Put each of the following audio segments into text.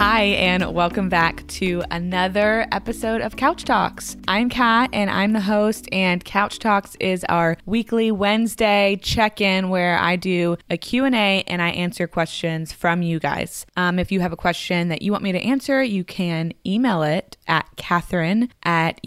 Hi, and welcome back to another episode of Couch Talks. I'm Kat, and I'm the host, and Couch Talks is our weekly Wednesday check-in where I do a Q&A and I answer questions from you guys. Um, if you have a question that you want me to answer, you can email it at Catherine at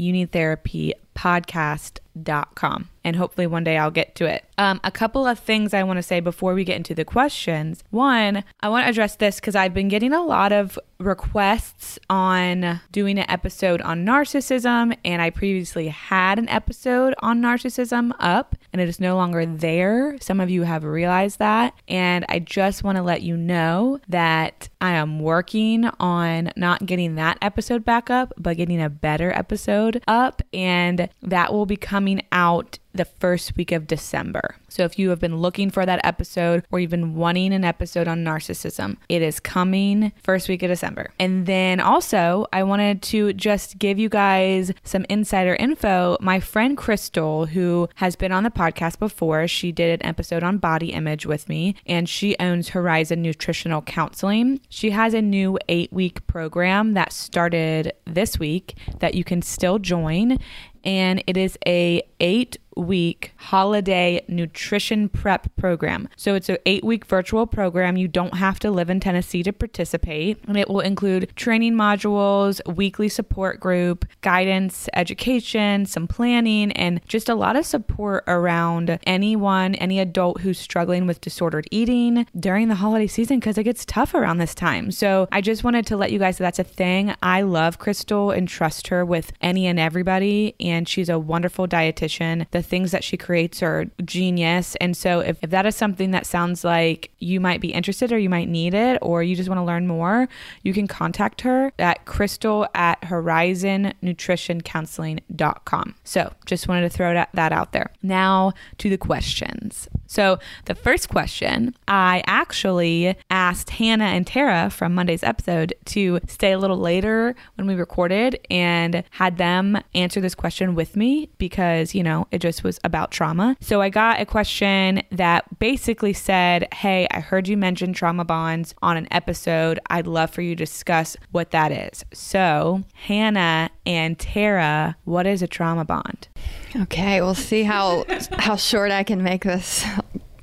youneedtherapypodcast.com and hopefully one day I'll get to it. Um, a couple of things I want to say before we get into the questions. One, I want to address this because I've been getting a lot of requests on doing an episode on narcissism, and I previously had an episode on narcissism up, and it is no longer there. Some of you have realized that, and I just want to let you know that I am working on not getting that episode back up, but getting a better episode up, and that will be coming out the first week of December. So if you have been looking for that episode or you've been wanting an episode on narcissism, it is coming first week of December. And then also, I wanted to just give you guys some insider info. My friend Crystal, who has been on the podcast before, she did an episode on body image with me and she owns Horizon Nutritional Counseling. She has a new 8-week program that started this week that you can still join and it is a 8 week holiday nutrition prep program. So it's an eight week virtual program. You don't have to live in Tennessee to participate, and it will include training modules, weekly support group, guidance, education, some planning, and just a lot of support around anyone, any adult who's struggling with disordered eating during the holiday season because it gets tough around this time. So I just wanted to let you guys know that's a thing. I love Crystal and trust her with any and everybody, and she's a wonderful dietitian. The things that she creates are genius. And so if, if that is something that sounds like you might be interested or you might need it or you just want to learn more, you can contact her at crystal at horizonnutritioncounseling.com. So just wanted to throw that, that out there. Now to the questions. So the first question, I actually asked Hannah and Tara from Monday's episode to stay a little later when we recorded and had them answer this question with me because, you know, it just was about trauma. So I got a question that basically said, Hey, I heard you mention trauma bonds on an episode. I'd love for you to discuss what that is. So, Hannah and Tara, what is a trauma bond? Okay, we'll see how how short I can make this.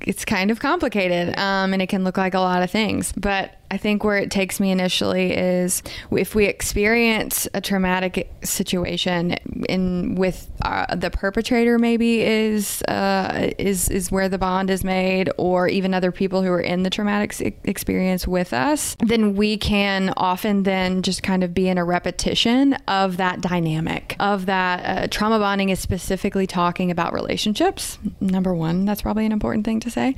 It's kind of complicated, um, and it can look like a lot of things. But I think where it takes me initially is if we experience a traumatic situation in with uh, the perpetrator maybe is uh, is is where the bond is made or even other people who are in the traumatic experience with us, then we can often then just kind of be in a repetition of that dynamic of that uh, trauma bonding is specifically talking about relationships. Number 1, that's probably an important thing to say.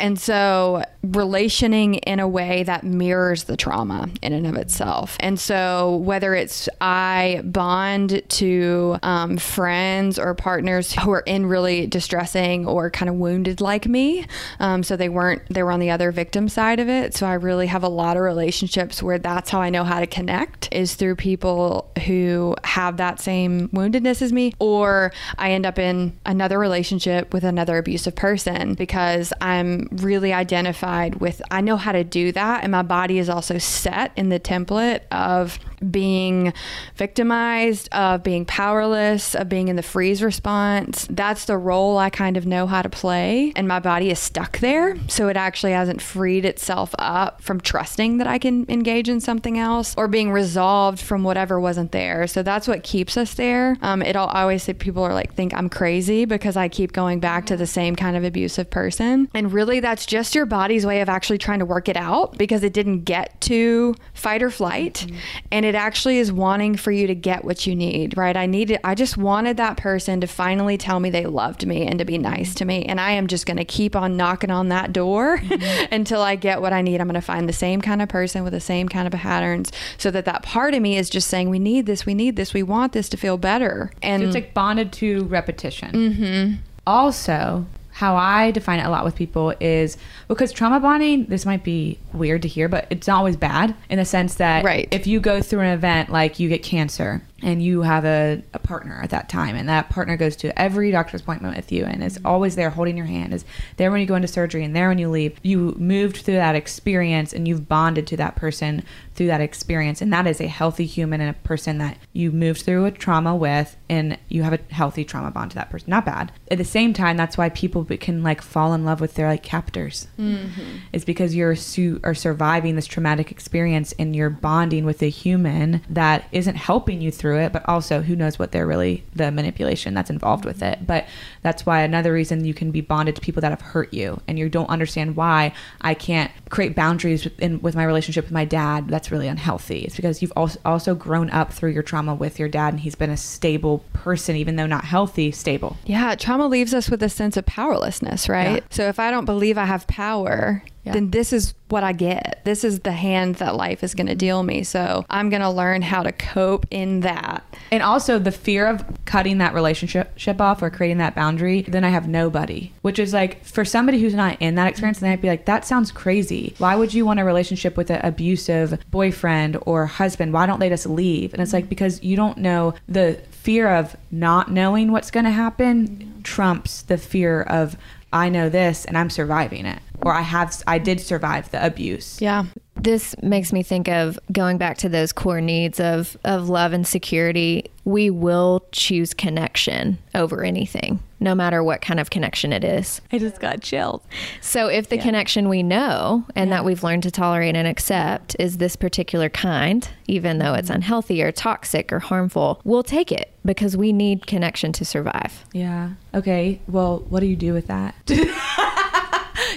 And so relationing in a way that mirrors the trauma in and of itself. And so whether it's I bond to um, friends or partners who are in really distressing or kind of wounded like me, um, so they weren't they were on the other victim side of it. So I really have a lot of relationships where that's how I know how to connect is through people who have that same woundedness as me, or I end up in another relationship with another abusive person because I'm really identified with I know how to do that, and my body is also set in the template of being victimized, of being powerless, of being in the freeze response. That's the role I kind of know how to play. And my body is stuck there. So it actually hasn't freed itself up from trusting that I can engage in something else or being resolved from whatever wasn't there. So that's what keeps us there. Um, it'll always say people are like, think I'm crazy because I keep going back to the same kind of abusive person. And really, that's just your body's way of actually trying to work it out because it didn't get to fight or flight. Mm-hmm. And it actually is wanting for you to get what you need, right? I needed, I just wanted that person to finally tell me they loved me and to be nice to me. And I am just going to keep on knocking on that door mm-hmm. until I get what I need. I'm going to find the same kind of person with the same kind of patterns so that that part of me is just saying, we need this, we need this, we want this to feel better. And so it's like bonded to repetition. Mm-hmm. Also, how I define it a lot with people is because trauma bonding, this might be weird to hear, but it's not always bad in the sense that right. if you go through an event like you get cancer and you have a, a partner at that time. And that partner goes to every doctor's appointment with you and is always there holding your hand. Is there when you go into surgery and there when you leave. You moved through that experience and you've bonded to that person through that experience. And that is a healthy human and a person that you moved through a trauma with and you have a healthy trauma bond to that person. Not bad. At the same time that's why people can like fall in love with their like captors. Mm-hmm. it's because you're su- are surviving this traumatic experience and you're bonding with a human that isn't helping you through through it, but also who knows what they're really the manipulation that's involved with it. But that's why another reason you can be bonded to people that have hurt you and you don't understand why I can't create boundaries with, in, with my relationship with my dad. That's really unhealthy. It's because you've also, also grown up through your trauma with your dad and he's been a stable person, even though not healthy, stable. Yeah, trauma leaves us with a sense of powerlessness, right? Yeah. So if I don't believe I have power, yeah. then this is what I get. This is the hand that life is going to deal me. So I'm going to learn how to cope in that. And also the fear of cutting that relationship off or creating that boundary, then I have nobody, which is like for somebody who's not in that experience, then I'd be like, that sounds crazy. Why would you want a relationship with an abusive boyfriend or husband? Why don't they just leave? And it's like, because you don't know the fear of not knowing what's going to happen trumps the fear of I know this and I'm surviving it or I have I did survive the abuse. Yeah. This makes me think of going back to those core needs of of love and security. We will choose connection over anything, no matter what kind of connection it is. I just got chilled. So if the yeah. connection we know and yeah. that we've learned to tolerate and accept is this particular kind, even though it's mm-hmm. unhealthy or toxic or harmful, we'll take it because we need connection to survive. Yeah. Okay. Well, what do you do with that?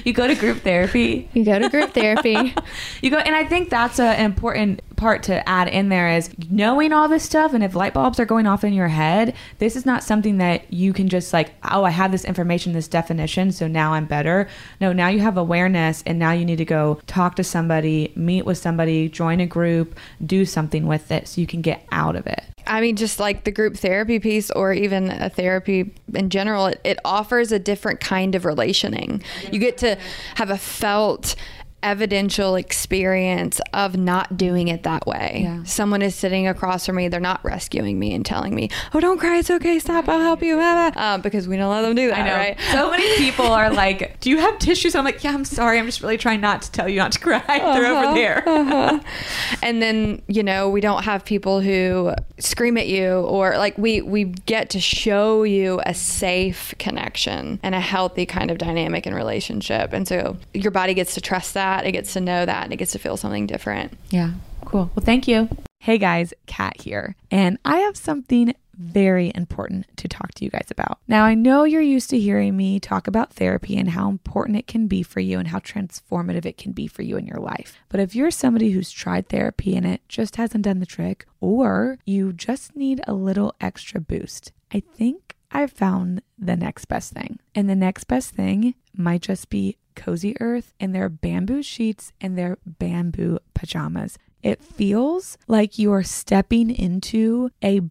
you go to group therapy. You go to group therapy. you go, and I think that's an important part to add in there is knowing all this stuff. And if light bulbs are going off in your head, this is not something that you can just like, oh, I have this information, this definition, so now I'm better. No, now you have awareness, and now you need to go talk to somebody, meet with somebody, join a group, do something with it, so you can get out of it. I mean, just like the group therapy piece or even a therapy in general, it, it offers a different kind of relationing. You get to have a felt evidential experience of not doing it that way. Yeah. Someone is sitting across from me, they're not rescuing me and telling me, "Oh, don't cry, it's okay, stop, I'll help you," uh, because we don't let them do that. I know. Right? So many people are like, "Do you have tissues?" I'm like, "Yeah, I'm sorry, I'm just really trying not to tell you not to cry. Uh-huh, they're over uh-huh, there." uh-huh. And then you know we don't have people who scream at you or like we we get to show you a safe connection and a healthy kind of dynamic and relationship, and so your body gets to trust that that, it gets to know that, and it gets to feel something different. Yeah. Cool. Well, thank you. Hey guys, Kat here. And I have something very important to talk to you guys about. Now, I know you're used to hearing me talk about therapy and how important it can be for you and how transformative it can be for you in your life. But if you're somebody who's tried therapy and it just hasn't done the trick, or you just need a little extra boost, I think I've found the next best thing. And the next best thing might just be Cozy Earth and their bamboo sheets and their bamboo pajamas. It feels like you are stepping into a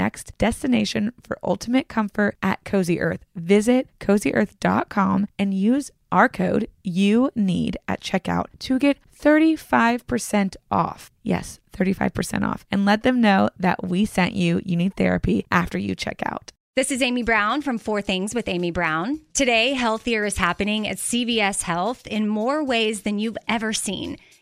next destination for ultimate comfort at Cozy Earth. Visit cozyearth.com and use our code you need at checkout to get 35% off. Yes, 35% off. And let them know that we sent you You Need Therapy after you check out. This is Amy Brown from Four Things with Amy Brown. Today, Healthier is happening at CVS Health in more ways than you've ever seen.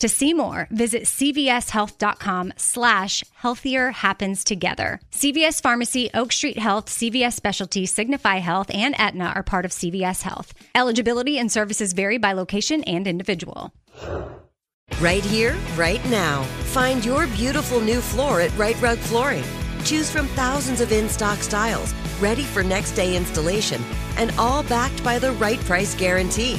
To see more, visit cvshealth.com slash healthier happens together. CVS Pharmacy, Oak Street Health, CVS Specialty, Signify Health, and Aetna are part of CVS Health. Eligibility and services vary by location and individual. Right here, right now. Find your beautiful new floor at Rite Rug Flooring. Choose from thousands of in stock styles, ready for next day installation, and all backed by the right price guarantee.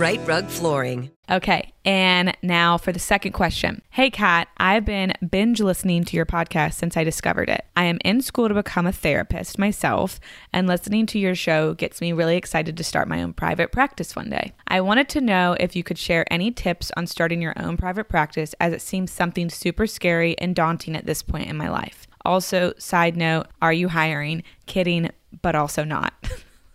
Rite Rug Flooring. Okay, and now for the second question. Hey, Kat, I've been binge listening to your podcast since I discovered it. I am in school to become a therapist myself, and listening to your show gets me really excited to start my own private practice one day. I wanted to know if you could share any tips on starting your own private practice, as it seems something super scary and daunting at this point in my life. Also, side note, are you hiring? Kidding, but also not.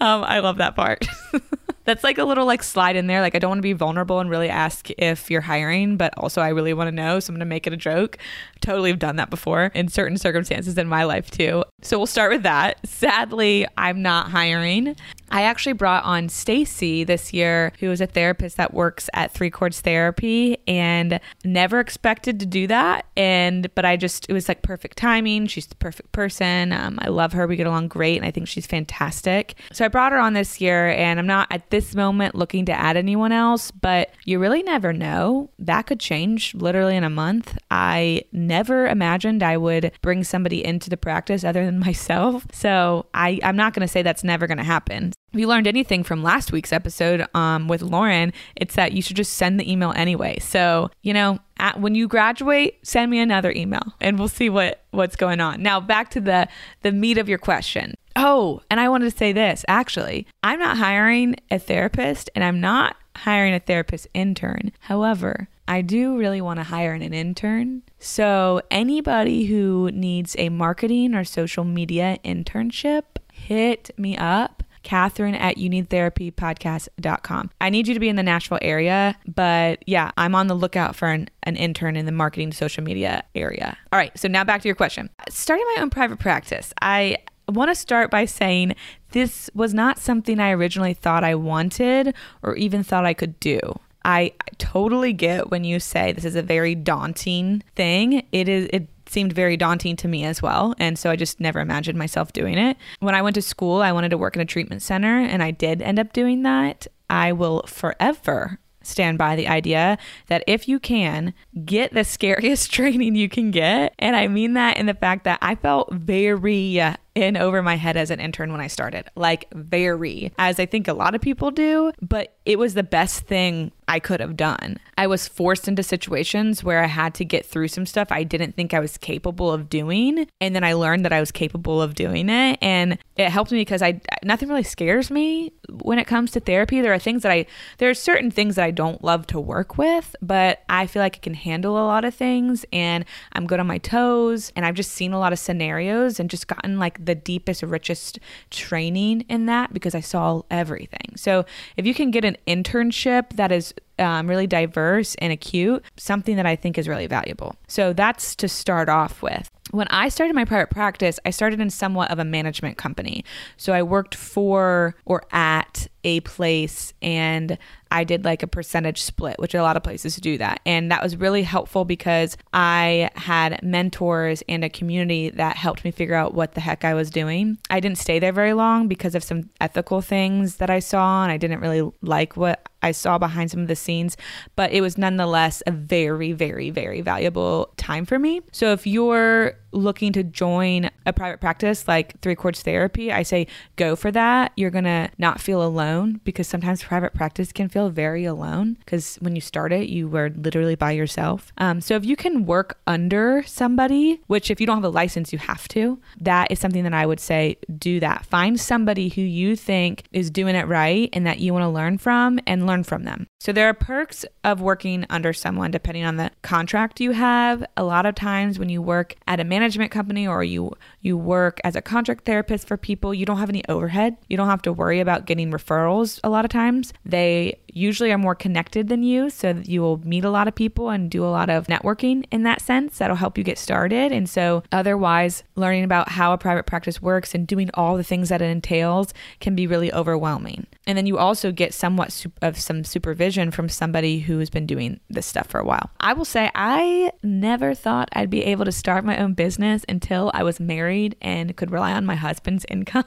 um, I love that part. That's like a little like slide in there. Like I don't want to be vulnerable and really ask if you're hiring, but also I really want to know. So I'm gonna make it a joke. Totally have done that before in certain circumstances in my life too. So we'll start with that. Sadly, I'm not hiring. I actually brought on Stacy this year, who is a therapist that works at Three Chords Therapy, and never expected to do that. And but I just it was like perfect timing. She's the perfect person. Um, I love her. We get along great, and I think she's fantastic. So I brought her on this year, and I'm not at this moment looking to add anyone else, but you really never know. That could change literally in a month. I never imagined I would bring somebody into the practice other than myself. So I, I'm not going to say that's never going to happen. If you learned anything from last week's episode um, with Lauren, it's that you should just send the email anyway. So, you know, at, when you graduate, send me another email and we'll see what, what's going on. Now, back to the, the meat of your question. Oh, and I wanted to say this actually, I'm not hiring a therapist and I'm not hiring a therapist intern. However, I do really want to hire an intern. So, anybody who needs a marketing or social media internship, hit me up. Catherine at youneedtherapypodcast.com. I need you to be in the Nashville area, but yeah, I'm on the lookout for an, an intern in the marketing social media area. All right, so now back to your question. Starting my own private practice, I want to start by saying this was not something I originally thought I wanted or even thought I could do. I totally get when you say this is a very daunting thing. It is it seemed very daunting to me as well, and so I just never imagined myself doing it. When I went to school, I wanted to work in a treatment center and I did end up doing that. I will forever stand by the idea that if you can get the scariest training you can get, and I mean that in the fact that I felt very in over my head as an intern when I started, like very, as I think a lot of people do, but it was the best thing I could have done. I was forced into situations where I had to get through some stuff I didn't think I was capable of doing. And then I learned that I was capable of doing it. And it helped me because I nothing really scares me when it comes to therapy. There are things that I there are certain things that I don't love to work with, but I feel like I can handle a lot of things and I'm good on my toes. And I've just seen a lot of scenarios and just gotten like the deepest, richest training in that because I saw everything. So if you can get an internship that is um, really diverse and acute, something that I think is really valuable. So that's to start off with. When I started my private practice, I started in somewhat of a management company. So I worked for or at a place and I did like a percentage split, which a lot of places do that. And that was really helpful because I had mentors and a community that helped me figure out what the heck I was doing. I didn't stay there very long because of some ethical things that I saw, and I didn't really like what I saw behind some of the scenes, but it was nonetheless a very, very, very valuable time for me. So if you're looking to join a private practice like Three Chords Therapy, I say go for that. You're going to not feel alone because sometimes private practice can feel very alone because when you start it, you were literally by yourself. Um, so if you can work under somebody, which if you don't have a license, you have to, that is something that I would say do that. Find somebody who you think is doing it right and that you want to learn from and learn from them. So there are perks of working under someone depending on the contract you have. A lot of times when you work at a management company or you you work as a contract therapist for people, you don't have any overhead. You don't have to worry about getting referrals a lot of times. They usually are more connected than you, so you will meet a lot of people and do a lot of networking in that sense. That'll help you get started. And so, otherwise, learning about how a private practice works and doing all the things that it entails can be really overwhelming. And then you also get somewhat of some supervision from somebody who has been doing this stuff for a while. I will say, I never thought I'd be able to start my own business until I was married and could rely on my husband's income.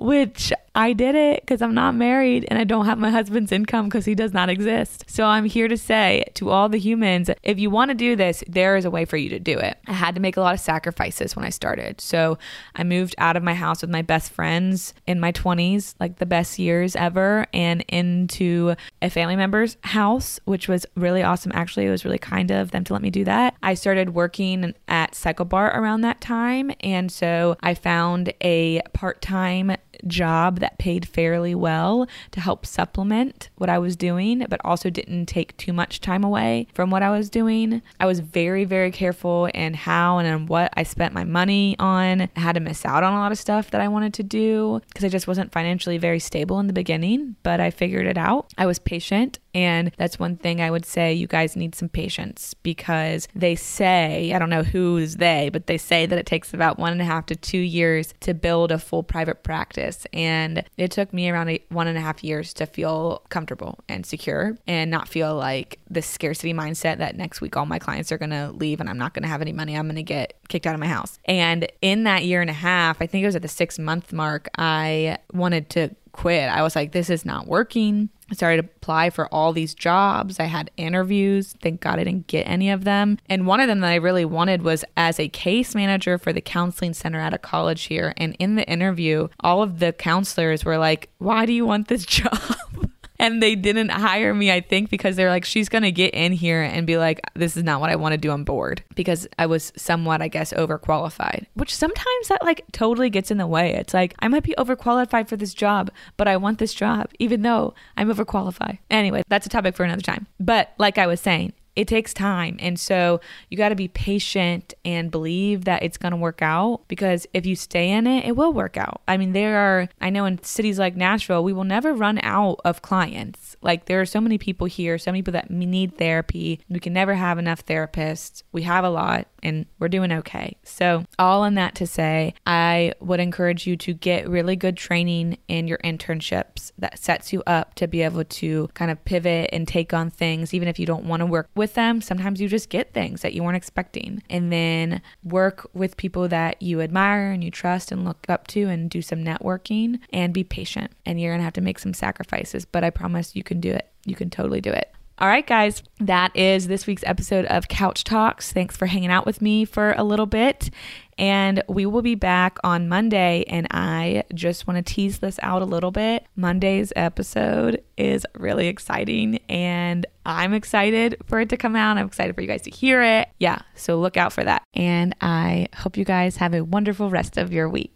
which I did it because I'm not married and I don't have my husband's income because he does not exist. So I'm here to say to all the humans if you want to do this, there is a way for you to do it. I had to make a lot of sacrifices when I started. So I moved out of my house with my best friends in my 20s, like the best years ever, and into a family member's house, which was really awesome. Actually, it was really kind of them to let me do that. I started working at Cycle Bar around that time. And so I found a part time job that paid fairly well to help supplement what I was doing, but also didn't take too much time away from what I was doing. I was very, very careful in how and in what I spent my money on. I had to miss out on a lot of stuff that I wanted to do because I just wasn't financially very stable in the beginning, but I figured it out. I was patient and that's one thing I would say you guys need some patience because they say, I don't know who's they, but they say that it takes about one and a half to two years to build a full private practice. And it took me around one and a half years to feel comfortable and secure and not feel like the scarcity mindset that next week all my clients are going to leave and I'm not going to have any money. I'm going to get kicked out of my house. And in that year and a half, I think it was at the six month mark, I wanted to quit. I was like, this is not working. I started to apply for all these jobs. I had interviews. Thank God I didn't get any of them. And one of them that I really wanted was as a case manager for the counseling center at a college here. And in the interview, all of the counselors were like, Why do you want this job? And they didn't hire me i think because they're like she's gonna get in here and be like this is not what i want to do on board because i was somewhat i guess overqualified which sometimes that like totally gets in the way. It's like i might be overqualified for this job but i want this job even though i'm overqualified. Anyway that's a topic for another time. But like i was saying it takes time. And so you got to be patient and believe that it's going to work out because if you stay in it, it will work out. I mean, there are, I know in cities like Nashville, we will never run out of clients. Like there are so many people here, so many people that need therapy. We can never have enough therapists. We have a lot and we're doing okay. So, all in that to say, I would encourage you to get really good training in your internships that sets you up to be able to kind of pivot and take on things, even if you don't want to work with them, sometimes you just get things that you weren't expecting. And then work with people that you admire and you trust and look up to and do some networking and be patient. And you're going to have to make some sacrifices, but I promise you can do it. You can totally do it. All right, guys, that is this week's episode of Couch Talks. Thanks for hanging out with me for a little bit. And we will be back on Monday. And I just want to tease this out a little bit. Monday's episode is really exciting, and I'm excited for it to come out. I'm excited for you guys to hear it. Yeah, so look out for that. And I hope you guys have a wonderful rest of your week.